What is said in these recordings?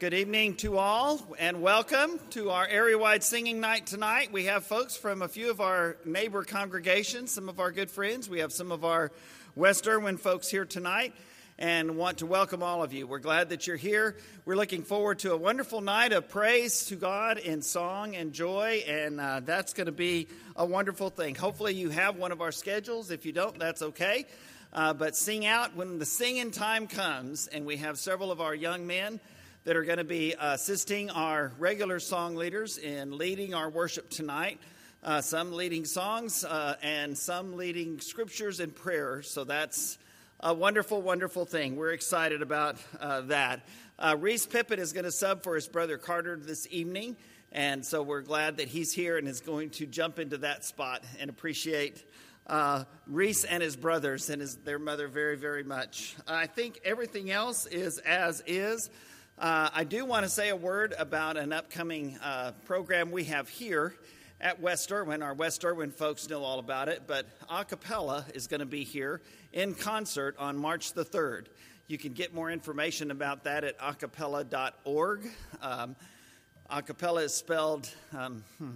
Good evening to all, and welcome to our area-wide singing night tonight. We have folks from a few of our neighbor congregations, some of our good friends. We have some of our West Erwin folks here tonight, and want to welcome all of you. We're glad that you're here. We're looking forward to a wonderful night of praise to God in song and joy, and uh, that's going to be a wonderful thing. Hopefully, you have one of our schedules. If you don't, that's okay. Uh, but sing out when the singing time comes, and we have several of our young men that are going to be assisting our regular song leaders in leading our worship tonight. Uh, some leading songs uh, and some leading scriptures and prayers. So that's a wonderful, wonderful thing. We're excited about uh, that. Uh, Reese Pippin is going to sub for his brother Carter this evening. And so we're glad that he's here and is going to jump into that spot and appreciate uh, Reese and his brothers and his, their mother very, very much. I think everything else is as is. Uh, I do want to say a word about an upcoming uh, program we have here at West Erwin. Our West Erwin folks know all about it, but Acappella is going to be here in concert on March the 3rd. You can get more information about that at acappella.org. Um, acappella is spelled, um, hmm,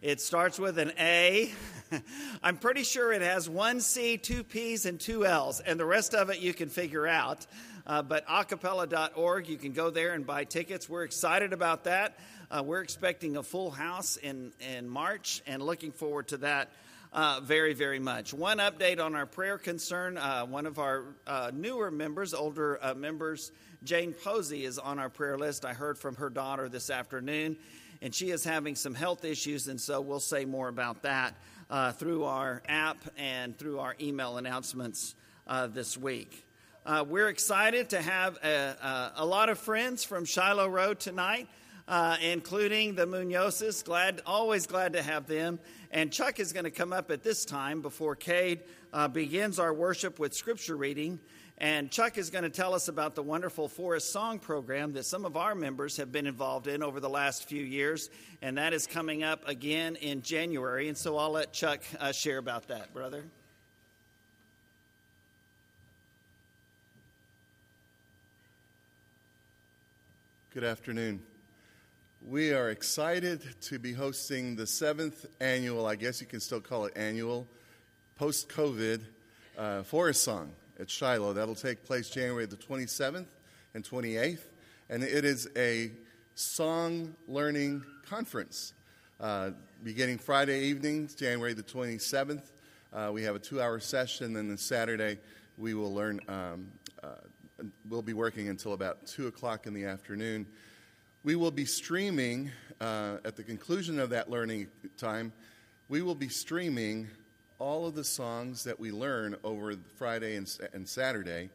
it starts with an A. I'm pretty sure it has one C, two P's, and two L's, and the rest of it you can figure out. Uh, but acappella.org, you can go there and buy tickets. We're excited about that. Uh, we're expecting a full house in, in March and looking forward to that uh, very, very much. One update on our prayer concern uh, one of our uh, newer members, older uh, members, Jane Posey, is on our prayer list. I heard from her daughter this afternoon, and she is having some health issues, and so we'll say more about that through our app and through our email announcements this week. Uh, we're excited to have a, a, a, lot of friends from Shiloh Road tonight, uh, including the Munozes. Glad, always glad to have them. And Chuck is going to come up at this time before Cade uh, begins our worship with scripture reading. And Chuck is going to tell us about the wonderful Forest Song program that some of our members have been involved in over the last few years. And that is coming up again in January. And so I'll let Chuck uh, share about that, brother. Good afternoon. We are excited to be hosting the seventh annual, I guess you can still call it annual, post COVID uh, Forest Song at Shiloh. That'll take place January the 27th and 28th. And it is a song learning conference uh, beginning Friday evening, January the 27th. Uh, we have a two hour session, and then Saturday we will learn um, we'll be working until about 2 o'clock in the afternoon. We will be streaming, uh, at the conclusion of that learning time, we will be streaming all of the songs that we learn over Friday and, and Saturday.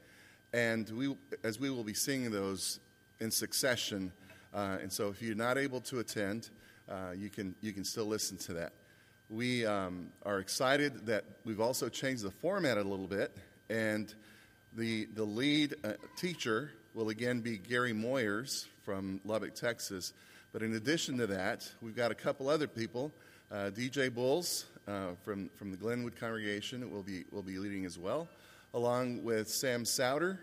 And we, as we will be singing those in succession. Uh, and so if you're not able to attend, uh, you, can, you can still listen to that. We um, are excited that we've also changed the format a little bit. And the, the lead uh, teacher will again be Gary Moyers from Lubbock, Texas. But in addition to that, we've got a couple other people. Uh, DJ Bulls uh, from, from the Glenwood congregation will be, will be leading as well, along with Sam Souter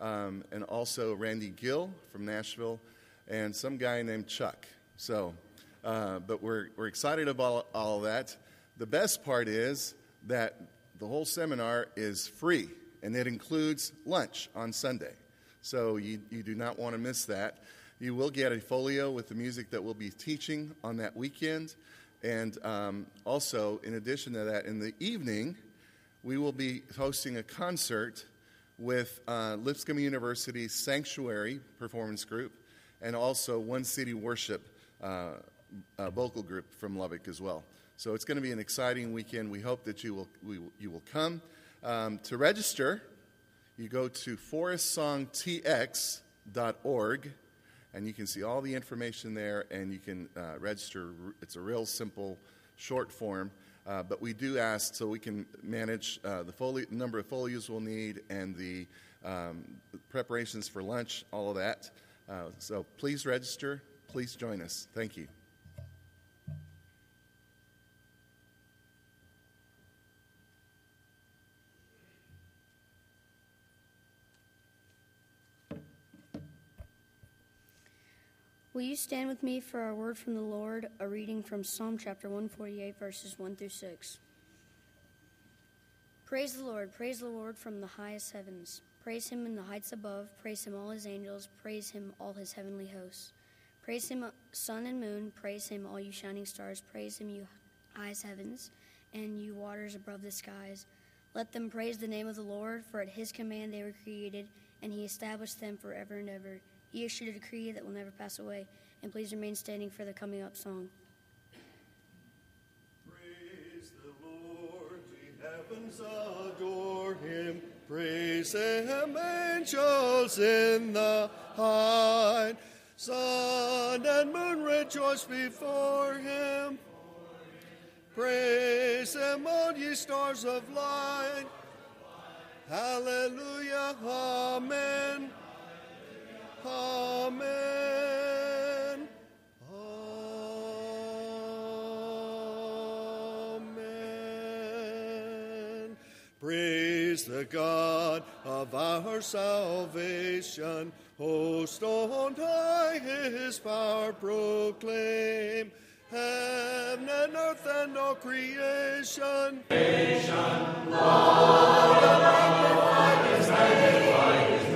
um, and also Randy Gill from Nashville and some guy named Chuck. So, uh, but we're, we're excited about all of that. The best part is that the whole seminar is free and it includes lunch on Sunday. So you, you do not want to miss that. You will get a folio with the music that we'll be teaching on that weekend. And um, also, in addition to that, in the evening, we will be hosting a concert with uh, Lipscomb University's Sanctuary Performance Group and also One City Worship uh, vocal group from Lubbock as well. So it's going to be an exciting weekend. We hope that you will, we, you will come. Um, to register, you go to forestsongtx.org and you can see all the information there and you can uh, register. It's a real simple, short form. Uh, but we do ask so we can manage uh, the folio, number of folios we'll need and the um, preparations for lunch, all of that. Uh, so please register. Please join us. Thank you. Will you stand with me for our word from the Lord, a reading from Psalm chapter 148, verses 1 through 6? Praise the Lord, praise the Lord from the highest heavens. Praise him in the heights above, praise him all his angels, praise him all his heavenly hosts. Praise him, uh, sun and moon, praise him, all you shining stars, praise him, you highest heavens, and you waters above the skies. Let them praise the name of the Lord, for at his command they were created, and he established them forever and ever. He issued a decree that will never pass away. And please remain standing for the coming up song. Praise the Lord, the heavens adore him. Praise him, angels in the high. Sun and moon rejoice before him. Praise him, all ye stars of light. Hallelujah, amen. Amen. Amen. Praise the God of our salvation. Host on high his power proclaim. Heaven and earth and all creation. Creation, Lord, his name.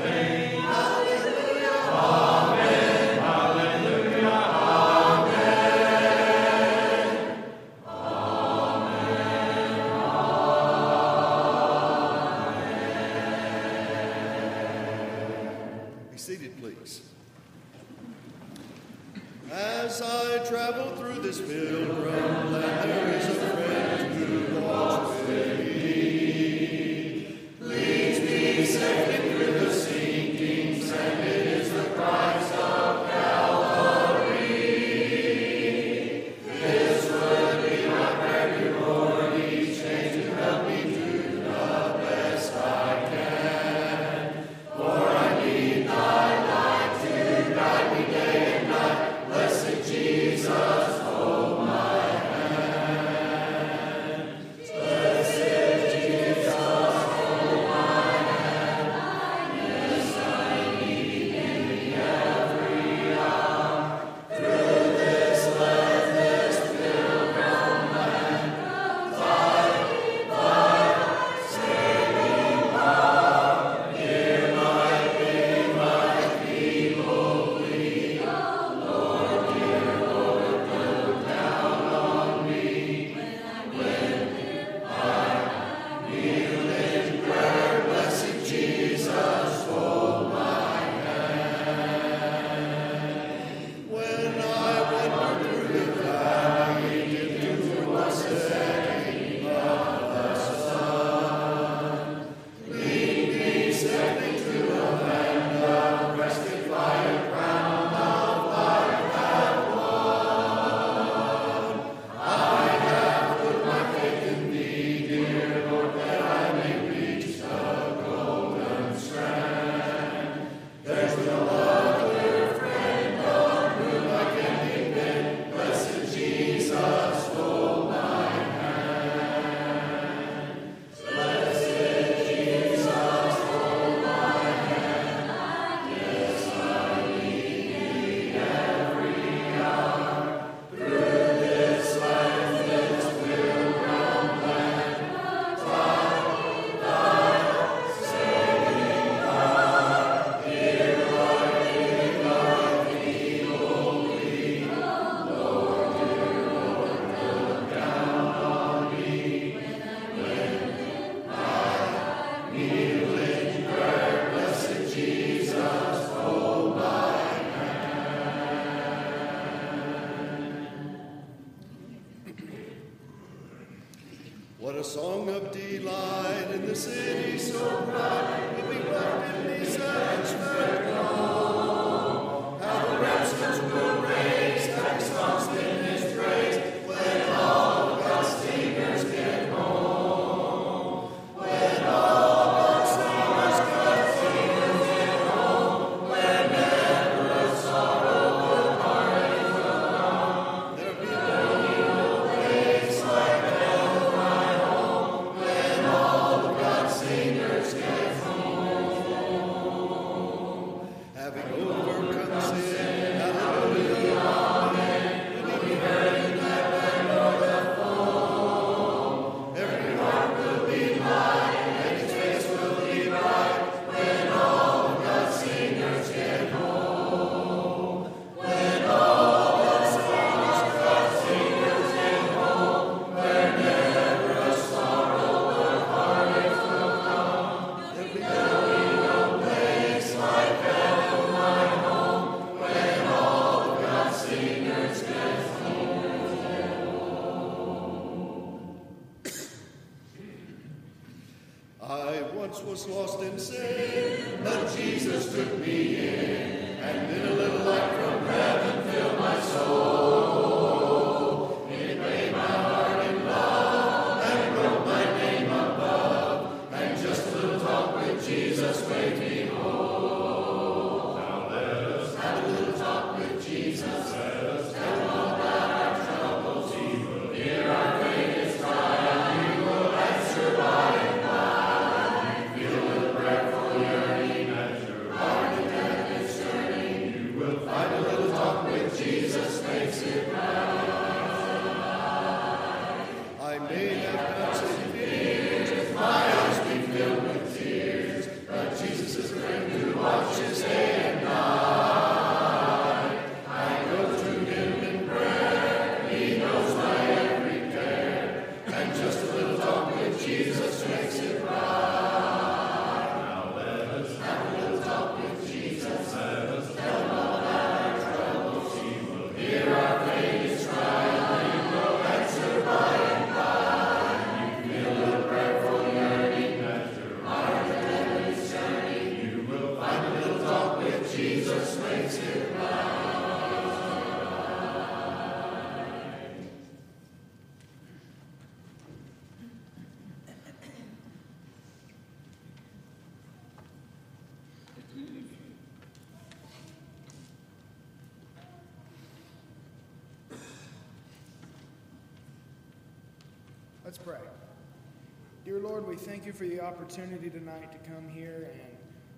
Lord, we thank you for the opportunity tonight to come here and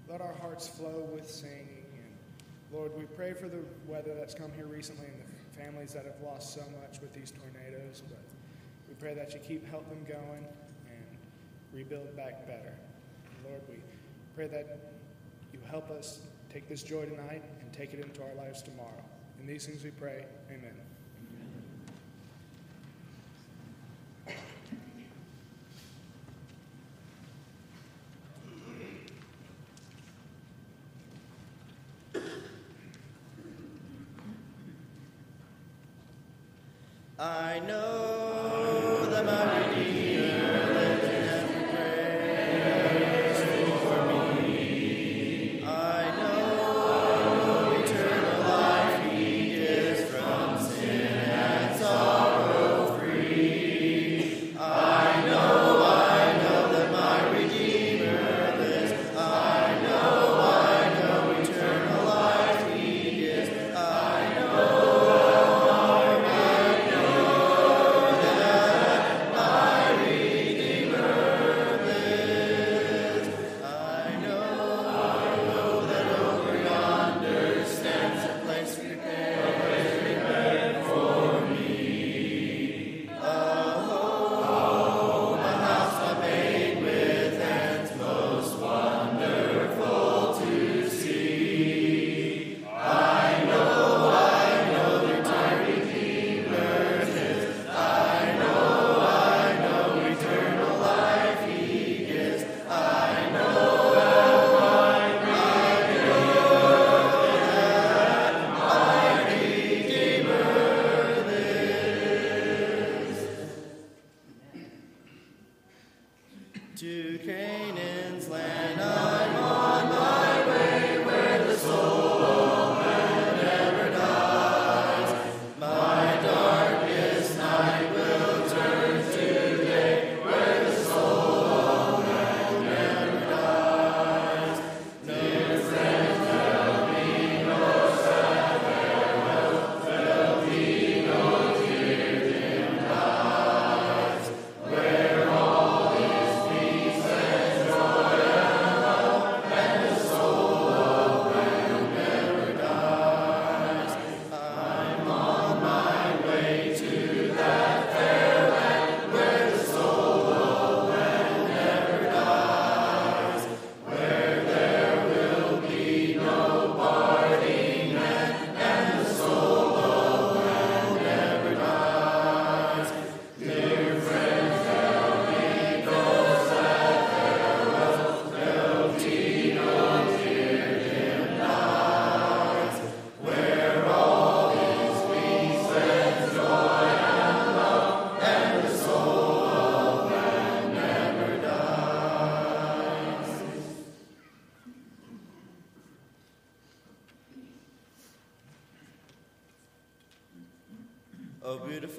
let our hearts flow with singing. And Lord, we pray for the weather that's come here recently and the families that have lost so much with these tornadoes. But we pray that you keep helping them going and rebuild back better. And Lord, we pray that you help us take this joy tonight and take it into our lives tomorrow. In these things we pray. Amen.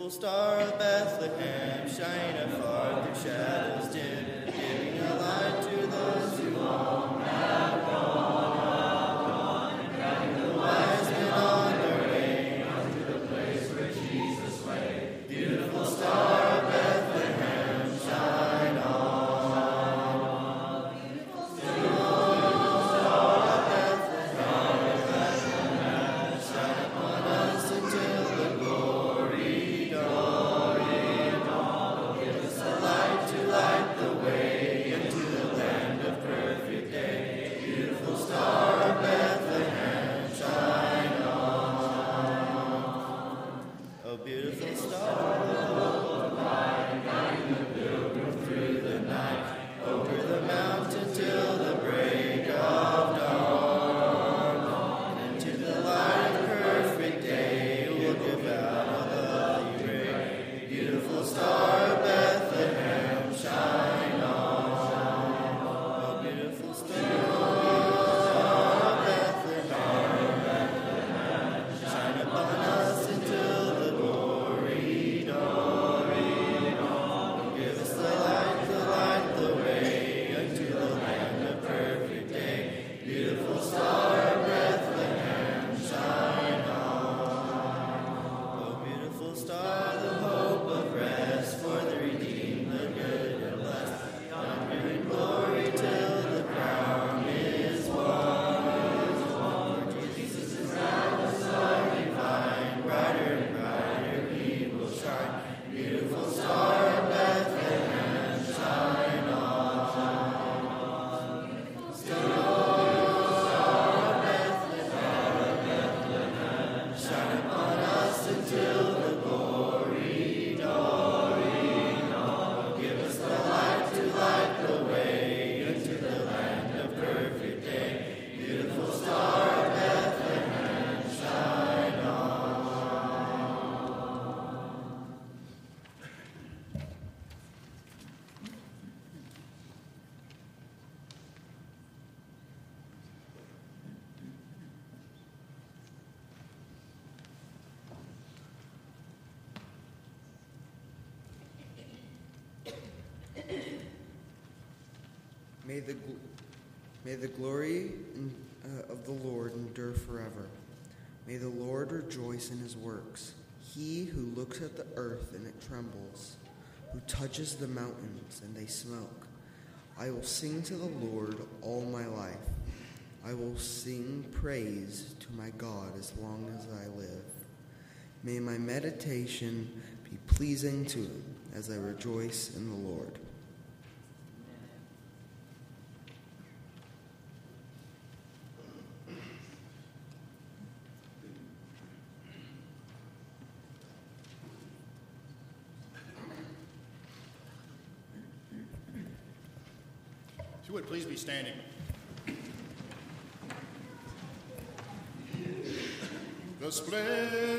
star of Bethlehem, shine up. May the, may the glory uh, of the Lord endure forever. May the Lord rejoice in his works. He who looks at the earth and it trembles, who touches the mountains and they smoke. I will sing to the Lord all my life. I will sing praise to my God as long as I live. May my meditation be pleasing to him as I rejoice in the Lord. be standing. The splendor.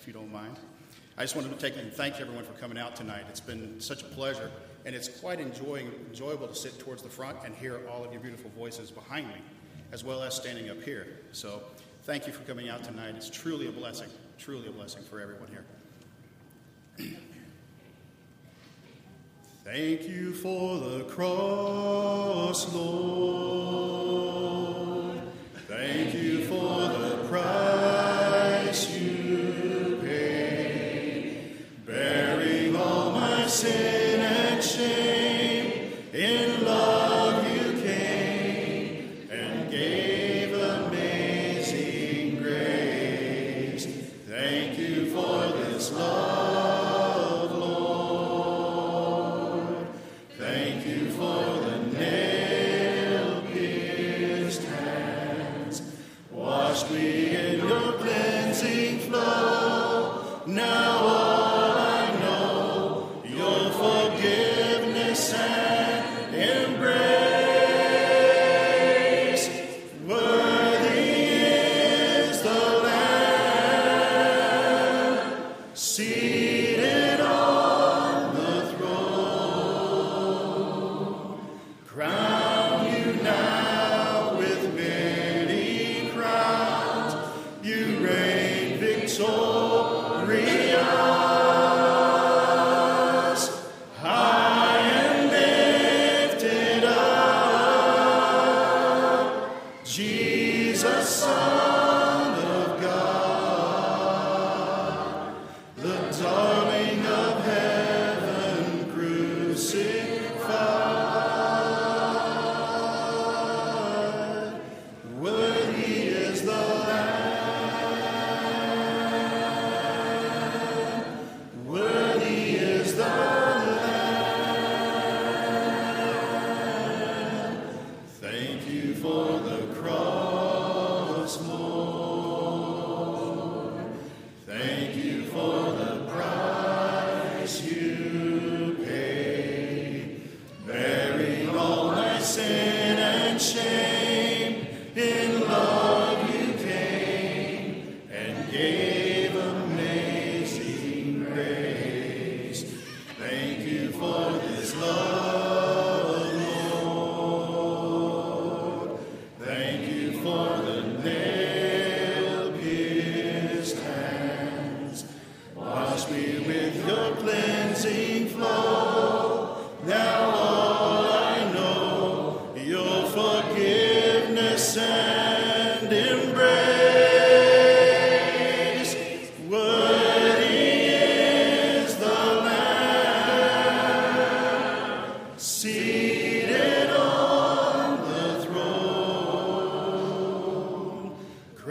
if you don't mind. I just wanted to take and thank everyone for coming out tonight. It's been such a pleasure, and it's quite enjoying, enjoyable to sit towards the front and hear all of your beautiful voices behind me, as well as standing up here. So, thank you for coming out tonight. It's truly a blessing, truly a blessing for everyone here. Thank you for the cross, Lord.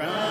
Okay,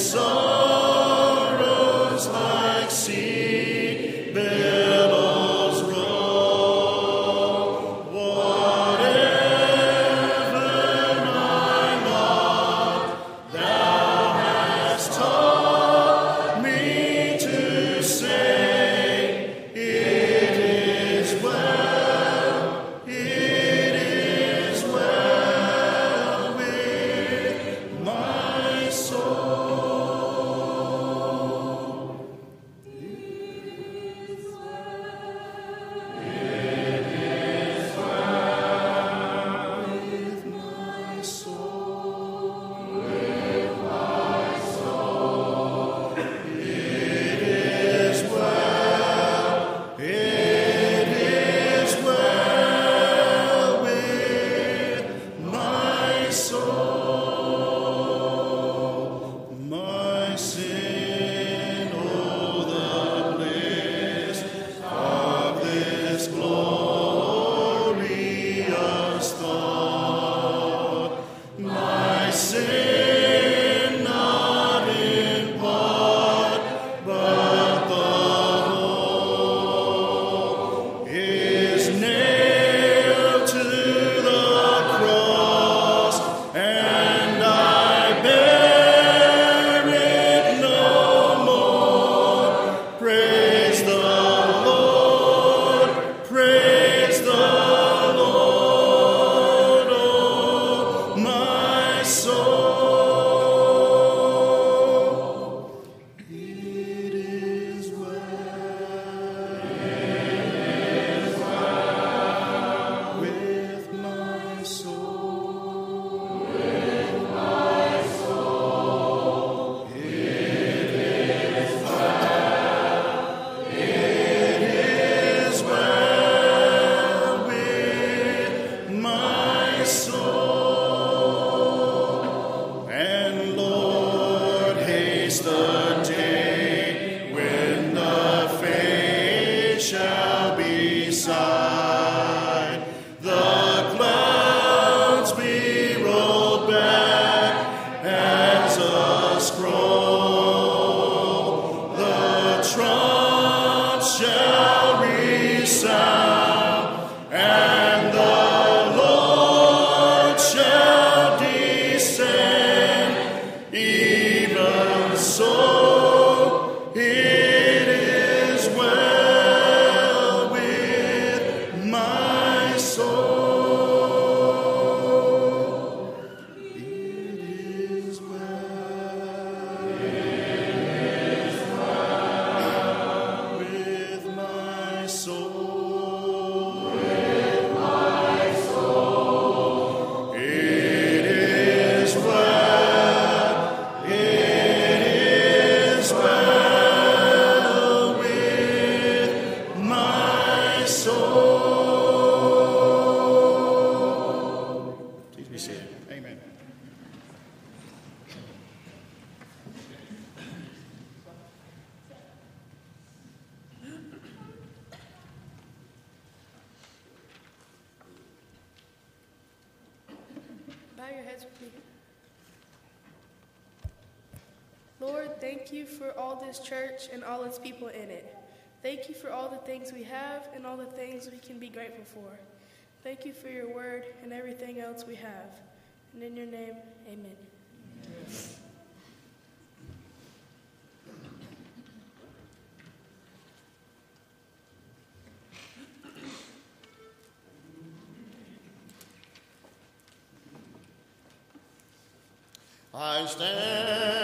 when things we can be grateful for. Thank you for your word and everything else we have. And in your name, amen. amen. I stand.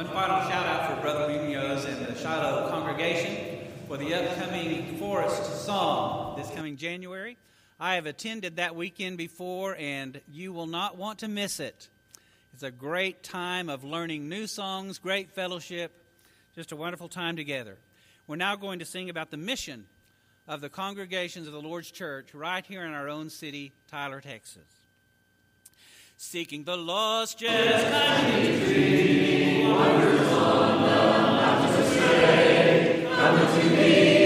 One final shout out for Brother Munoz and the Shiloh congregation for the upcoming Forest Song this coming January. I have attended that weekend before, and you will not want to miss it. It's a great time of learning new songs, great fellowship, just a wonderful time together. We're now going to sing about the mission of the congregations of the Lord's Church right here in our own city, Tyler, Texas seeking the lost just on the come to me.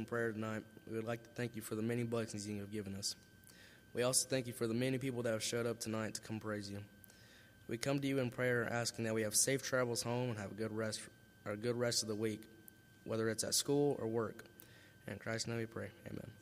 In prayer tonight, we would like to thank you for the many blessings you have given us. We also thank you for the many people that have showed up tonight to come praise you. We come to you in prayer asking that we have safe travels home and have a good rest, or a good rest of the week, whether it's at school or work. In Christ's name we pray. Amen.